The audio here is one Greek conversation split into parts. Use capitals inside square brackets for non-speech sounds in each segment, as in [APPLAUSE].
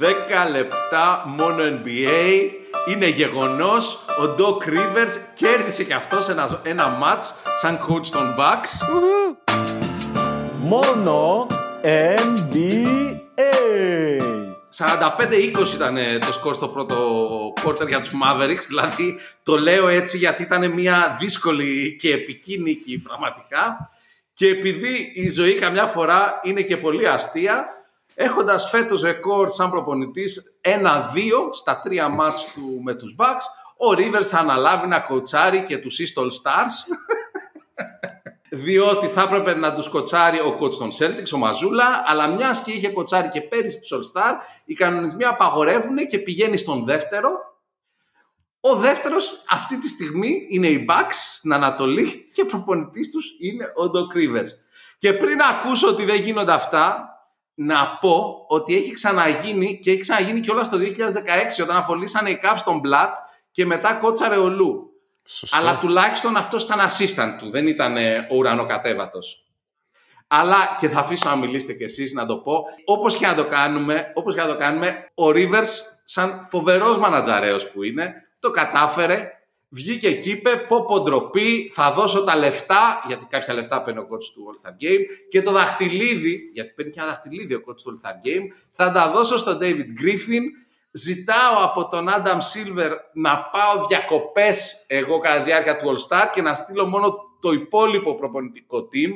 10 λεπτά μόνο NBA. Είναι γεγονός. Ο Doc Rivers κέρδισε και αυτός ένα, ένα match σαν coach των Bucks. Μόνο NBA. 45-20 ήταν το σκορ στο πρώτο quarter για τους Mavericks. Δηλαδή το λέω έτσι γιατί ήταν μια δύσκολη και επική νίκη πραγματικά. Και επειδή η ζωή καμιά φορά είναι και πολύ αστεία, έχοντας φέτος ρεκόρ σαν προπονητής 1-2 στα τρία μάτς του με τους Bucks, ο Rivers θα αναλάβει να κοτσάρει και τους East All Stars, [LAUGHS] διότι θα έπρεπε να τους κοτσάρει ο coach των Celtics, ο Μαζούλα, αλλά μιας και είχε κοτσάρει και πέρυσι τους All Star, οι κανονισμοί απαγορεύουν και πηγαίνει στον δεύτερο. Ο δεύτερος αυτή τη στιγμή είναι οι Bucks στην Ανατολή και προπονητής τους είναι ο Doc Rivers. Και πριν ακούσω ότι δεν γίνονται αυτά, να πω ότι έχει ξαναγίνει και έχει ξαναγίνει και όλα στο 2016 όταν απολύσανε οι Cavs τον Μπλατ και μετά κότσαρε ο Λου. Αλλά τουλάχιστον αυτός ήταν assistant του, δεν ήταν ο ουρανοκατέβατος. Αλλά και θα αφήσω να μιλήσετε κι εσείς να το πω. Όπως και να το κάνουμε, όπως και να το κάνουμε ο Rivers σαν φοβερός μανατζαρέος που είναι, το κατάφερε Βγήκε και είπε πω πω ντροπή, θα δώσω τα λεφτά, γιατί κάποια λεφτά παίρνει ο coach του All Star Game και το δαχτυλίδι, γιατί παίρνει και ένα δαχτυλίδι ο coach του All Star Game, θα τα δώσω στον David Griffin. Ζητάω από τον Adam Silver να πάω διακοπές εγώ κατά τη διάρκεια του All Star και να στείλω μόνο το υπόλοιπο προπονητικό team.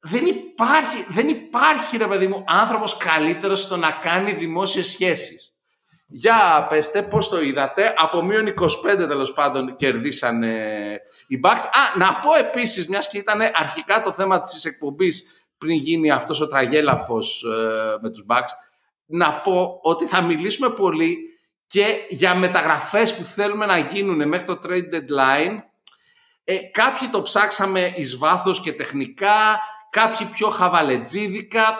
Δεν υπάρχει, δεν υπάρχει ρε παιδί μου άνθρωπος καλύτερος στο να κάνει δημόσιες σχέσεις. Για πέστε πώς το είδατε; Από μείον 25 τέλος πάντων κερδίσανε οι Bucks. Α, να πω επίσης, μιας και ήταν αρχικά το θέμα της εκπομπής πριν γίνει αυτός ο τραγέλαφος ε, με τους Bucks, να πω ότι θα μιλήσουμε πολύ και για μεταγραφές που θέλουμε να γίνουν μέχρι το trade deadline. Ε, κάποιοι το ψάξαμε εις βάθος και τεχνικά, κάποιοι πιο χαβαλετζίδικα.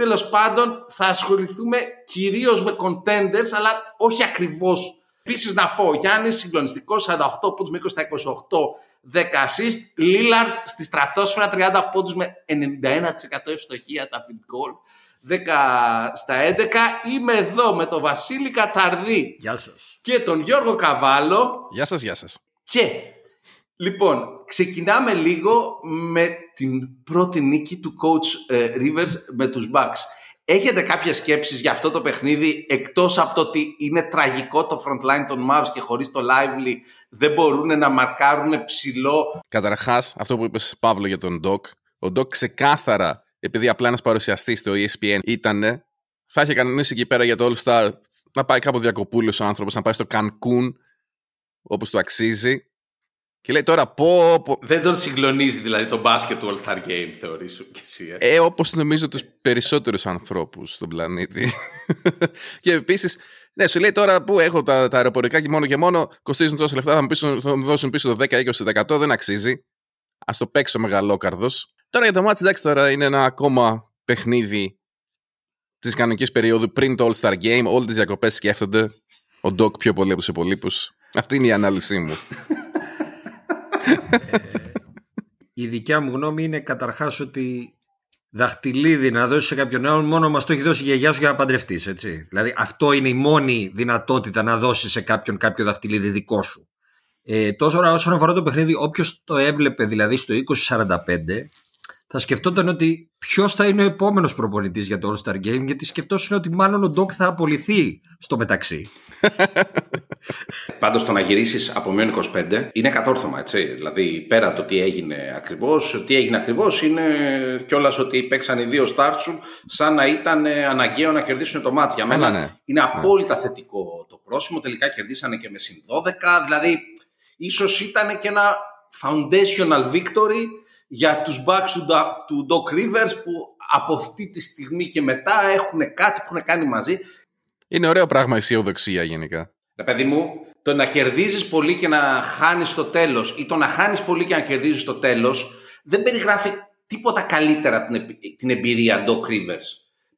Τέλος πάντων, θα ασχοληθούμε κυρίως με contenders, αλλά όχι ακριβώς. Επίσης, να πω, Γιάννης συγκλονιστικός 48 πόντους με 20 στα 28, 10 assist. Λίλαρντ στη στρατόσφαιρα 30 πόντους με 91% ευστοχία στα field goal. 10 στα 11. Είμαι εδώ με τον Βασίλη Κατσαρδί. Γεια σας. Και τον Γιώργο Καβάλο. Γεια σας, γεια σας. Και, λοιπόν, ξεκινάμε λίγο με την πρώτη νίκη του coach ε, Rivers με τους Bucks. Έχετε κάποιες σκέψεις για αυτό το παιχνίδι εκτός από το ότι είναι τραγικό το front line των Mavs και χωρίς το Lively δεν μπορούν να μαρκάρουν ψηλό; Καταρχάς, αυτό που είπες Παύλο για τον Doc, ο Doc ξεκάθαρα, επειδή απλά ένας παρουσιαστής στο ESPN ήταν, θα είχε κανονίσει εκεί πέρα για το All Star να πάει κάπου διακοπούλος ο άνθρωπος, να πάει στο Cancun όπως του αξίζει και λέει τώρα πω, πω... Δεν τον συγκλονίζει δηλαδή το μπάσκετ του All Star Game θεωρείς και εσύ. Ε, ε όπως νομίζω τους περισσότερους ανθρώπους στον πλανήτη. [LAUGHS] και επίσης, ναι, σου λέει τώρα που έχω τα, τα αεροπορικά και μόνο και μόνο κοστίζουν τόσα λεφτά, θα μου, πίσω, θα μου δώσουν πίσω το 10-20%, δεν αξίζει. Ας το παίξω μεγαλόκαρδος. Τώρα για το μάτς, εντάξει, τώρα είναι ένα ακόμα παιχνίδι της κανονικής περίοδου πριν το All Star Game. Όλες τις διακοπές σκέφτονται. Ο Doc πιο πολύ από τους υπολείπους. Αυτή είναι η ανάλυση μου. [LAUGHS] η δικιά μου γνώμη είναι καταρχάς ότι δαχτυλίδι να δώσεις σε κάποιον άλλον μόνο μας το έχει δώσει η γιαγιά σου για να παντρευτείς, έτσι. Δηλαδή αυτό είναι η μόνη δυνατότητα να δώσεις σε κάποιον κάποιο δαχτυλίδι δικό σου. Ε, τόσο όσον αφορά το παιχνίδι, όποιος το έβλεπε δηλαδή στο 2045, θα σκεφτόταν ότι ποιος θα είναι ο επόμενος προπονητής για το All Star Game, γιατί σκεφτόσουν ότι μάλλον ο Ντόκ θα απολυθεί στο μεταξύ. [LAUGHS] Πάντως το να γυρίσεις από μείον 25 είναι κατόρθωμα, έτσι. Δηλαδή πέρα το τι έγινε ακριβώς, τι έγινε ακριβώς είναι κιόλας ότι παίξαν οι δύο stars σου σαν να ήταν αναγκαίο να κερδίσουν το μάτς. Για μένα ναι. είναι απόλυτα θετικό το πρόσημο. Τελικά κερδίσανε και με συν 12. Δηλαδή ίσως ήταν και ένα foundational victory για τους backs του, του Doc Rivers που από αυτή τη στιγμή και μετά έχουν κάτι που έχουν κάνει μαζί. Είναι ωραίο πράγμα η αισιοδοξία γενικά. Ρε παιδί μου, το να κερδίζεις πολύ και να χάνεις στο τέλος ή το να χάνεις πολύ και να κερδίζεις στο τέλος δεν περιγράφει τίποτα καλύτερα την, την εμπειρία Doc Rivers,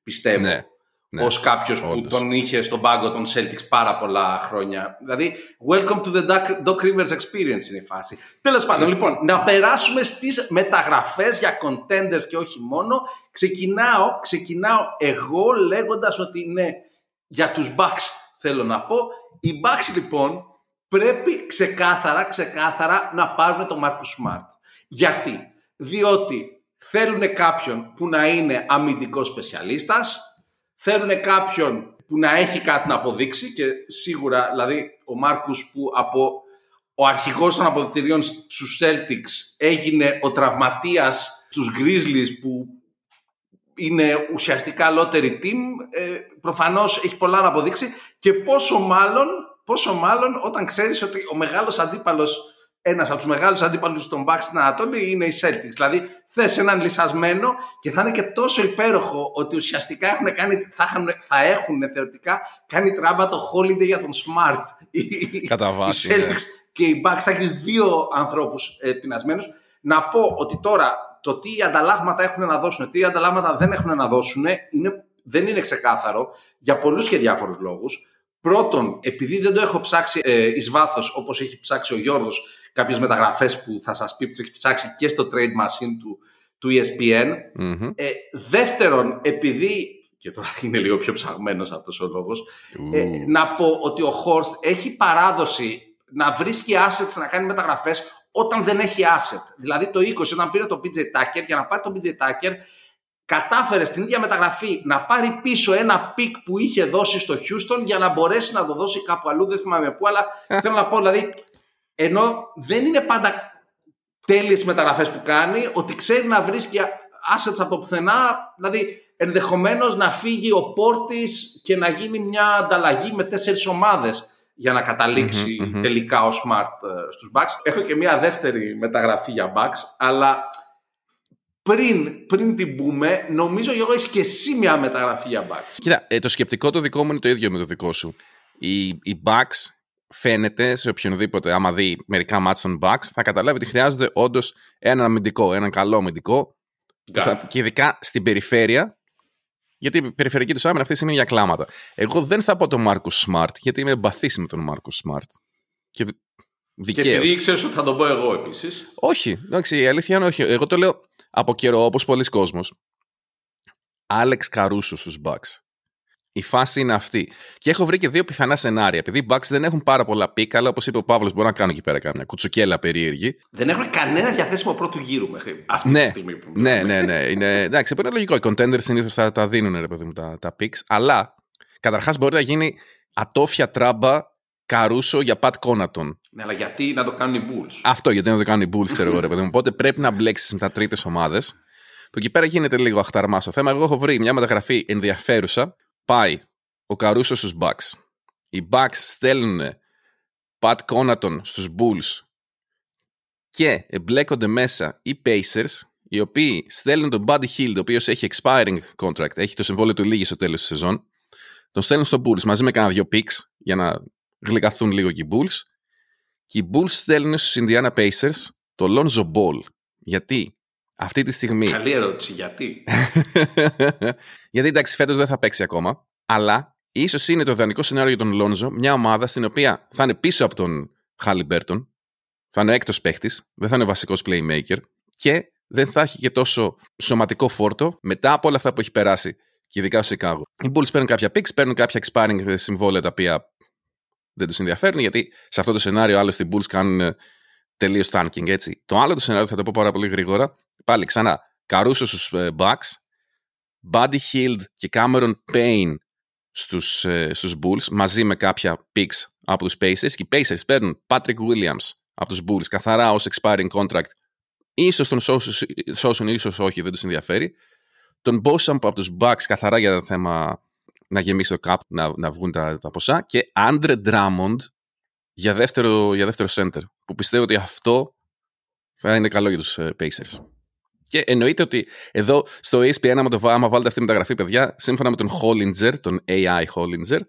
πιστεύω. Ναι ναι, ως κάποιος που τον είχε στον πάγκο των Celtics πάρα πολλά χρόνια. Δηλαδή, welcome to the Doc, Rivers experience είναι η φάση. Τέλος πάντων, ναι. λοιπόν, να περάσουμε στις μεταγραφές για contenders και όχι μόνο. Ξεκινάω, ξεκινάω εγώ λέγοντας ότι ναι, για τους Bucks θέλω να πω. Οι Bucks λοιπόν πρέπει ξεκάθαρα, ξεκάθαρα να πάρουν τον Marcus Smart. Γιατί; Διότι θέλουν κάποιον που να είναι αμυντικός σπεσιαλίστας, θέλουν κάποιον που να έχει κάτι να αποδείξει και σίγουρα, δηλαδή ο Μάρκους που από ο αρχηγός των αποδητηρίων στους Celtics έγινε ο τραυματίας στους Grizzlies που είναι ουσιαστικά λότερη team, ε, προφανώς έχει πολλά να αποδείξει και πόσο μάλλον, πόσο μάλλον όταν ξέρεις ότι ο μεγάλος αντίπαλος ένας από τους μεγάλους αντίπαλου των Bucks στην Ανατολή είναι οι Celtics. Δηλαδή, θες έναν λυσασμένο και θα είναι και τόσο υπέροχο ότι ουσιαστικά έχουν κάνει, θα, έχουν, θα έχουν θεωρητικά κάνει τράμπα το holiday για τον Smart. Κατά βάση. Οι Celtics ναι. και οι Bucks θα έχεις δύο ανθρώπους ε, πεινασμένους. Να πω ότι τώρα το τι ανταλλάγματα έχουν να δώσουν, τι ανταλλάγματα δεν έχουν να δώσουν, είναι, δεν είναι ξεκάθαρο για πολλούς και διάφορους λόγους. Πρώτον, επειδή δεν το έχω ψάξει ε, εις βάθος όπως έχει ψάξει ο Γιώργος κάποιες μεταγραφές που θα σας πει που έχεις ψάξει και στο trade machine του, του ESPN. Ε, δεύτερον, επειδή και τώρα [LAUGHS] είναι λίγο πιο ψαγμένος αυτός ο λόγος, ε, να πω ότι ο Horst έχει παράδοση να βρίσκει assets να κάνει μεταγραφές όταν δεν έχει asset. Δηλαδή το 20 όταν πήρε το PJ Tucker, για να πάρει το PJ Tucker κατάφερε στην ίδια μεταγραφή να πάρει πίσω ένα pick που είχε δώσει στο Houston για να μπορέσει να το δώσει κάπου αλλού, δεν θυμάμαι πού, αλλά [LAUGHS] θέλω να πω δηλαδή ενώ δεν είναι πάντα τέλειες μεταγραφές που κάνει, ότι ξέρει να βρίσκει assets από πουθενά, δηλαδή ενδεχομένως να φύγει ο Πόρτις και να γίνει μια ανταλλαγή με τέσσερις ομάδες για να καταληξει τελικά ο Smart ε, στους Bucks. Έχω και μια δεύτερη μεταγραφή για Bucks, αλλά πριν, πριν την πούμε, νομίζω Γιώργο έχεις και εσύ μια μεταγραφή για Bucks. Κοίτα, ε, το σκεπτικό το δικό μου είναι το ίδιο με το δικό σου. Οι, οι Bucks φαίνεται σε οποιονδήποτε, άμα δει μερικά μάτια των Bucks, θα καταλάβει ότι χρειάζονται όντως έναν αμυντικό, έναν καλό αμυντικό. και ειδικά στην περιφέρεια, γιατί η περιφερειακή του άμυνα αυτή τη στιγμή είναι για κλάματα. Εγώ δεν θα πω τον Μάρκο Σμαρτ, γιατί είμαι εμπαθής με τον Μάρκο Σμαρτ. Και δικαίως. Και επειδή ξέρει ότι θα τον πω εγώ επίσης. Όχι, εντάξει, η αλήθεια είναι όχι. Εγώ το λέω από καιρό, όπως πολλοί κόσμος. Άλεξ Καρούσο στους Bucks. Η φάση είναι αυτή. Και έχω βρει και δύο πιθανά σενάρια. Επειδή οι Bucks δεν έχουν πάρα πολλά πίκα, αλλά όπως είπε ο Παύλος, μπορώ να κάνω εκεί πέρα κάμια κουτσουκέλα περίεργη. Δεν έχουν κανένα διαθέσιμο πρώτου γύρου μέχρι αυτή ναι, τη στιγμή που Ναι, ναι, ναι. Είναι, εντάξει, είναι λογικό. Οι contenders συνήθως τα, τα δίνουν, ρε παιδί μου, τα, τα picks. Αλλά καταρχάς μπορεί να γίνει ατόφια τράμπα Καρούσο για Πατ Κόνατον. Ναι, αλλά γιατί να το κάνουν οι Bulls; Αυτό γιατί να το κάνουν οι Bulls, ξέρω εγώ, ρε παιδί μου. Οπότε πρέπει να μπλέξεις με τα τρίτες ομάδες. Που εκεί πέρα γίνεται λίγο αχταρμά στο θέμα. Εγώ έχω βρει μια μεταγραφή ενδιαφέρουσα. Πάει ο Καρούσος στους Bucks. Οι Bucks στέλνουν Pat Conaton στους Bulls και εμπλέκονται μέσα οι Pacers, οι οποίοι στέλνουν τον Buddy Hill, ο οποίος έχει expiring contract, έχει το συμβόλαιο του λίγης στο τέλος της σεζόν, τον στέλνουν στο Bulls μαζί με κανένα δυο picks για να γλυκαθούν λίγο και οι Bulls και οι Bulls στέλνουν στους Indiana Pacers το Lonzo Ball. Γιατί; Αυτή τη στιγμή... Καλή ερώτηση, γιατί; [LAUGHS] γιατί εντάξει φέτος δεν θα παίξει ακόμα, αλλά ίσως είναι το ιδανικό σενάριο για τον Λόνζο, μια ομάδα στην οποία θα είναι πίσω από τον Χάλι Μπέρτον, θα είναι έκτος παίχτης, δεν θα είναι βασικός playmaker και δεν θα έχει και τόσο σωματικό φόρτο μετά από όλα αυτά που έχει περάσει και ειδικά στο Σικάγο. Οι Bulls παίρνουν κάποια picks, παίρνουν κάποια expiring συμβόλαια τα οποία δεν τους ενδιαφέρουν, γιατί σε αυτό το σενάριο άλλωστε οι Bulls κάνουν ε, τελείως tanking έτσι. Το άλλο το σενάριο θα το πω πάρα πολύ γρήγορα. Πάλι ξανά. Καρούσος στους ε, Bucks, Buddy Hield και Cameron Payne στους, ε, στους Bulls μαζί με κάποια picks από τους Pacers και οι Pacers παίρνουν Patrick Williams από τους Bulls καθαρά ως expiring contract ίσως τον σώσουν, ίσως όχι, δεν τους ενδιαφέρει τον Bossam από τους Bucks καθαρά για το θέμα να γεμίσει το cap, να, να βγουν τα, τα ποσά και Andre Drummond για δεύτερο, για δεύτερο center που πιστεύω ότι αυτό θα είναι καλό για τους ε, Pacers. Και εννοείται ότι εδώ στο ESPN, άμα, το, άμα βάλετε αυτή τη μεταγραφή, παιδιά, σύμφωνα με τον Hollinger, τον AI Hollinger,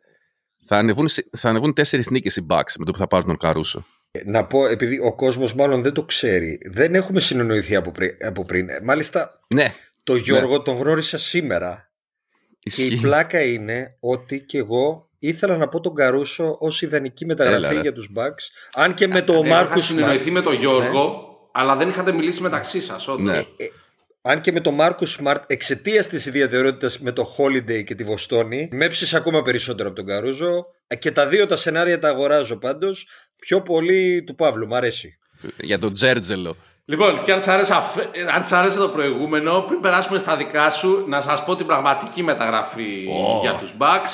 θα ανεβούν, θα ανεβούν τέσσερις νίκες οι Bucks με το που θα πάρουν τον Καρούσο. Να πω, επειδή ο κόσμος μάλλον δεν το ξέρει, δεν έχουμε συνεννοηθεί από πριν. Από πριν. Μάλιστα, ναι, το Γιώργο ναι. τον γνώρισα σήμερα. Ισχύει. Και η πλάκα είναι ότι και εγώ ήθελα να πω τον Καρούσο ως ιδανική μεταγραφή Έλα, ρε. για τους Bucks. Αν και με το Είχα Μάρκο συνεννοηθεί με τον Γιώργο, αλλά δεν είχατε μιλήσει μεταξύ σας. Ναι. Ε, Αν και με τον Μάρκο Σμαρτ εξαιτίας της ιδιαιτερότητας με το Holiday και τη Βοστόνη, με έψησε ακόμα περισσότερο από τον Καρούζο. Ε, Και τα δύο τα σενάρια τα αγοράζω πάντως. Πιο πολύ του Παύλου, μ' αρέσει. Για τον Τζέρτζελο. Λοιπόν, και αν σ, άρεσε, αφ- αν σ' άρεσε το προηγούμενο, πριν περάσουμε στα δικά σου, να σας πω την πραγματική μεταγραφή Ω. για τους Bucks.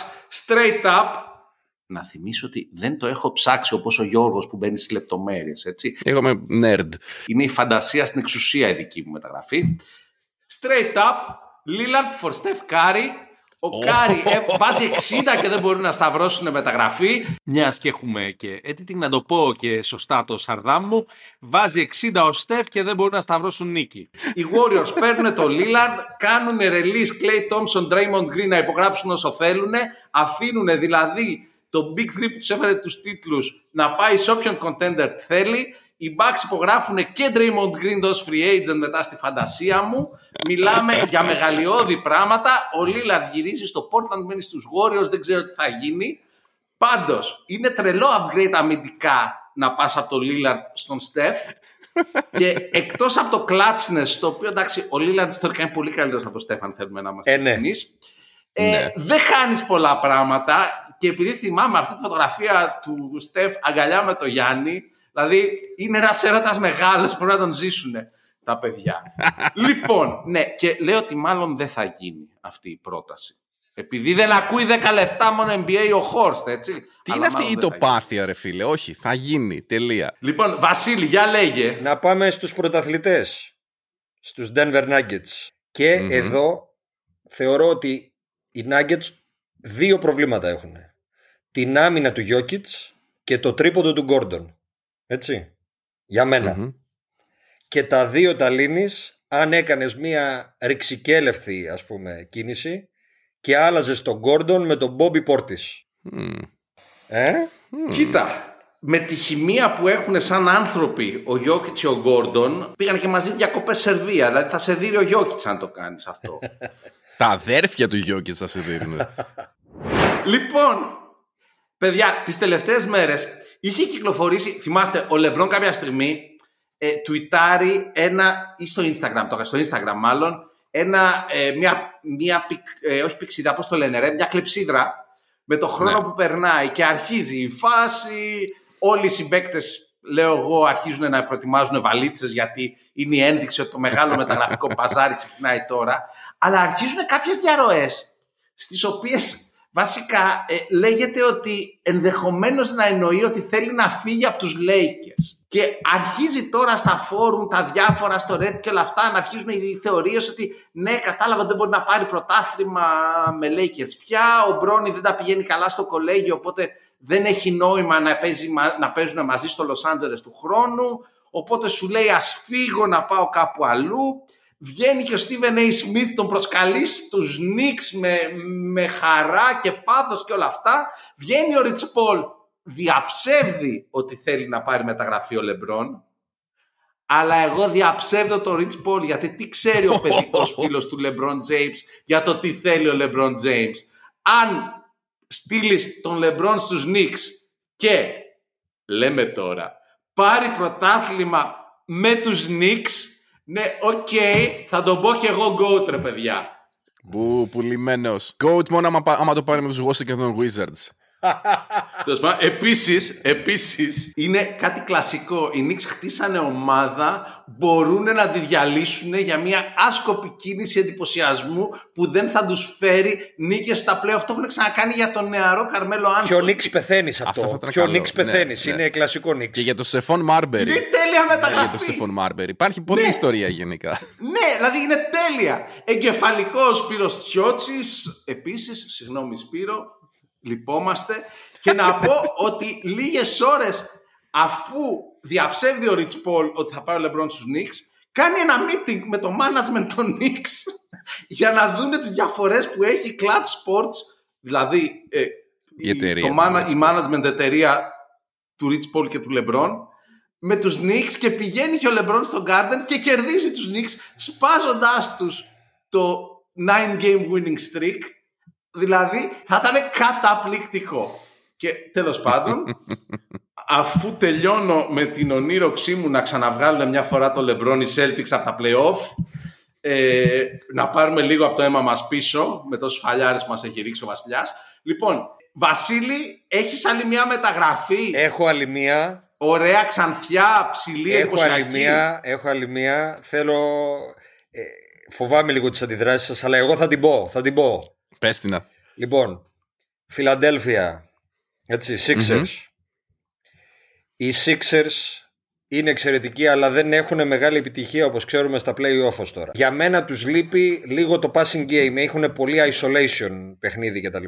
Straight up. Να θυμίσω ότι δεν το έχω ψάξει όπως ο Γιώργος που μπαίνει στις λεπτομέρειες, έτσι. Εγώ είμαι nerd. Είναι η φαντασία στην εξουσία η δική μου μεταγραφή. Straight up, Lillard for Steph Curry. Ο Κάρι ε, βάζει 60 και δεν μπορούν να σταυρώσουν μεταγραφή. Μιας και έχουμε και editing, να το πω και σωστά το σαρδάμ μου. Βάζει 60 ο Στεφ και δεν μπορούν να σταυρώσουν νίκη. Οι Warriors παίρνουν το Lillard, κάνουν release Klay Thompson, Draymond Green να υπογράψουν όσο θέλουν. Αφήνουν δηλαδή το Big Three που τους έφερε τους τίτλους να πάει σε όποιον contender θέλει. Οι Bucks υπογράφουν και Draymond Green ως free agent μετά στη φαντασία μου. Μιλάμε για μεγαλειώδη πράγματα. Ο Lillard γυρίζει στο Portland, μένει στους Warriors, δεν ξέρω τι θα γίνει. Πάντως, είναι τρελό upgrade αμυντικά να πας από το Lillard στον Steph. και εκτός από το clutchness, το οποίο εντάξει, ο Lillard ιστορικά είναι πολύ καλύτερος από τον Steph, αν θέλουμε να είμαστε Ε, ναι. ειλικρινείς. Ε, Ναι. Δεν χάνεις πολλά πράγματα και επειδή θυμάμαι αυτή τη φωτογραφία του Στεφ αγκαλιά με το Γιάννη, δηλαδή είναι ένας έρωτας μεγάλος πρέπει να τον ζήσουν τα παιδιά. [LAUGHS] λοιπόν, ναι, και λέω ότι μάλλον δεν θα γίνει αυτή η πρόταση. Επειδή δεν ακούει 10 λεφτά μόνο NBA ο Χόρστ, έτσι. Τι Αλλά είναι αυτή μάλλον η δεν θα γίνει. τοπάθεια, ρε φίλε; Όχι, θα γίνει. Τελεία. Λοιπόν, Βασίλη, για λέγε. Να πάμε στους πρωταθλητές, στους Denver Nuggets. Και Μμμ. εδώ θεωρώ ότι οι Nuggets δύο προβλήματα έχουν. Την άμυνα του Jokic και το τρίποντο του Gordon. Έτσι. Για μένα. Μμμ. Και τα δύο τα λύνεις αν έκανες μία ρηξικέλευθη ας πούμε κίνηση και άλλαζες τον Gordon με τον Bobby Portis. Μμ. Ε; Κοίτα, με τη χημεία που έχουν σαν άνθρωποι ο Γιώκητς και ο Γκόρντον, πήγαν και μαζί διακοπές Σερβία. Δηλαδή θα σε δει ο Γιώκητς αν το κάνεις αυτό. [LAUGHS] Τα αδέρφια του Γιώκητς θα σε δίνουν. λοιπόν, παιδιά, τις τελευταίες μέρες είχε κυκλοφορήσει. Θυμάστε, ο Λεμπρόν κάποια στιγμή ε, τουιτάρει ένα. ή στο Instagram, το στο Instagram μάλλον, ένα, ε, μια, μια πικ, ε, όχι πυξίδα, πώς το λένε ρε, μια κλεψύδρα με το χρόνο Ναι. που περνάει και αρχίζει η φάση, όλοι οι συμπαίκτες λέω εγώ αρχίζουν να προετοιμάζουν βαλίτσες γιατί είναι η ένδειξη ότι το μεγάλο μεταγραφικό παζάρι ξεκινάει τώρα αλλά αρχίζουν κάποιες διαρροές στις οποίες βασικά ε, λέγεται ότι ενδεχομένως να εννοεί ότι θέλει να φύγει από τους Lakers. Και αρχίζει τώρα στα φόρουμ, τα διάφορα στο Reddit και όλα αυτά να αρχίζουν οι θεωρίες ότι ναι κατάλαβα δεν μπορεί να πάρει πρωτάθλημα με Lakers πια, ο Μπρόνι δεν τα πηγαίνει καλά στο κολέγιο οπότε δεν έχει νόημα να, παίζει, μα- να παίζουν μαζί στο Λος Άντζελες του χρόνου. Οπότε σου λέει ας φύγω να πάω κάπου αλλού Βγαίνει και ο Stephen A. Smith, τον προσκαλείς στους Knicks με, με χαρά και πάθος και όλα αυτά. Βγαίνει ο Ριτς Πολ, διαψεύδει ότι θέλει να πάρει μεταγραφή ο Λεμπρόν. Αλλά εγώ διαψεύδω τον Ριτς Πολ γιατί τι ξέρει ο παιδικός [LAUGHS] φίλος του Λεμπρόν James για το τι θέλει ο Λεμπρόν James. Αν στείλεις τον Λεμπρόν στους Knicks και λέμε τώρα πάρει πρωτάθλημα με τους Knicks ναι, οκ, θα τον πω και εγώ GOAT, ρε παιδιά. Που πουλημένος. Goat μόνο άμα, πα- άμα το πάρει με τους Washington Wizards. Τέλος πάντων, Επίσης, επίσης, είναι κάτι κλασικό. Οι Knicks χτίσανε ομάδα, μπορούν να τη διαλύσουν για μια άσκοπη κίνηση εντυπωσιασμού που δεν θα τους φέρει νίκες στα playoffs. Αυτό έχουν ξανακάνει για τον νεαρό Καρμέλο Άντονι. Ποιο Νίξ πεθαίνει Αυτό αυτό. θα ήταν Πιο καλό. Νίξ Ναι, πεθαίνεις. ναι. Είναι κλασικό Νίξ. Και για το Στεφόν Μάρμπερι. Είναι τέλεια Για το μεταγραφή. Στεφόν Μάρμπερι. Υπάρχει πολλή Ναι. ιστορία γενικά. Ναι, δηλαδή είναι τέλεια. Εγκεφαλικός ο Σπύρος Τσιότσης, επίσης, συγγνώμη Σπύρο, λυπόμαστε. Και να πω [LAUGHS] ότι λίγες ώρες αφού διαψεύδει ο Ριτς Πολ ότι θα πάει ο Λεμπρόν στους Knicks, κάνει ένα meeting με το management των Knicks [LAUGHS] για να δούνε τις διαφορές που έχει η Clutch Sports, δηλαδή ε, Η εταιρεία το του mana- Rich η management εταιρεία του Rich Paul και του LeBron με τους Knicks και πηγαίνει και ο LeBron στο Garden και κερδίζει τους Knicks σπάζοντάς τους το 9 game winning streak δηλαδή θα ήταν καταπληκτικό και τέλος πάντων [LAUGHS] αφού τελειώνω με την ονείροξή μου να ξαναβγάλουν μια φορά το LeBron οι Celtics από τα playoff Ε, να πάρουμε λίγο από το αίμα μας πίσω με τόσους φαλιάρες που μας έχει ρίξει ο Βασιλιάς. Λοιπόν, Βασίλη, έχεις άλλη μια μεταγραφή; Έχω άλλη μία. Ωραία, ξανθιά, ψηλή, Έχω άλλη εντυπωσιακή. μία. Έχω άλλη μία. Θέλω. Ε, φοβάμαι λίγο τις αντιδράσεις σας, αλλά εγώ θα την πω. Θα την πω. Πες την να. Λοιπόν, Φιλαντέλφια, έτσι, Sixers. Οι Sixers είναι εξαιρετικοί, αλλά δεν έχουν μεγάλη επιτυχία όπως ξέρουμε στα play-off ως τώρα. Για μένα τους λείπει λίγο το passing game. Έχουν πολύ isolation παιχνίδι κτλ.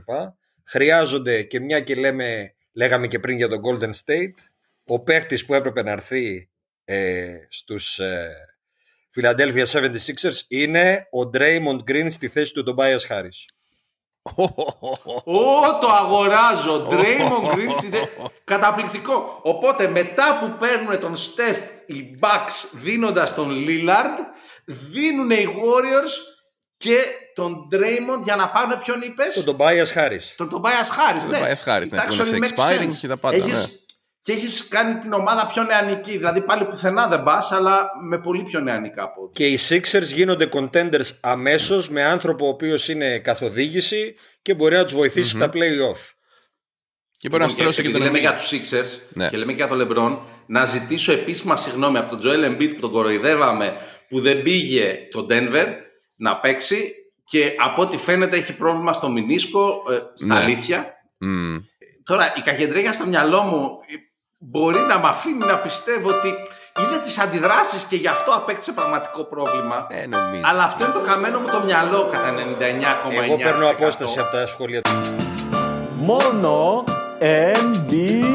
Χρειάζονται και μια και λέμε, λέγαμε και πριν για τον Golden State, ο παίχτης που έπρεπε να έρθει ε, στους ε, Philadelphia 76ers είναι ο Draymond Green στη θέση του Tobias Harris. [LAUGHS] Ω, το αγοράζω. Draymond Green συντε- Καταπληκτικό. Οπότε μετά που παίρνουν τον Steph οι Bucks δίνοντας τον Lillard, δίνουν οι Warriors και τον Draymond για να πάρουν ποιον είπες; Τον Tobias Harris. Τον Tobias Harris, ναι. Tobias Harris, ναι, Εντάξει, που είναι σε makes expiring sense. και τα πάντα, Έχεις- ναι. Και έχεις κάνει την ομάδα πιο νεανική. Δηλαδή πάλι πουθενά δεν πας, αλλά με πολύ πιο νεανικά πόδια. Και οι Sixers γίνονται contenders αμέσως με άνθρωπο ο οποίος είναι καθοδήγηση και μπορεί να τους βοηθησει στα play-off. Και μπορεί να Λοιπόν, στρώσει και επειδή τον λέμε Embiid. για τους Sixers Ναι. και λέμε και για τον LeBron, να ζητήσω επίσημα συγγνώμη από τον Joel Embiid που τον κοροϊδεύαμε που δεν πήγε στο Denver να παίξει και από ό,τι φαίνεται έχει πρόβλημα στο μηνίσκο, ε, στα Ναι. αλήθεια. Μμμ. Τώρα η καχεντρέγια στο μυαλό μου ε, μπορεί να με αφήνει να πιστεύω ότι είδε τις αντιδράσεις και γι' αυτό απέκτησε πραγματικό πρόβλημα. Ε, νομίζω. Αλλά αυτό είναι το καμένο μου το μυαλό κατά 99,9%. Εγώ παίρνω απόσταση από τα σχόλια του. Μόνο NBA.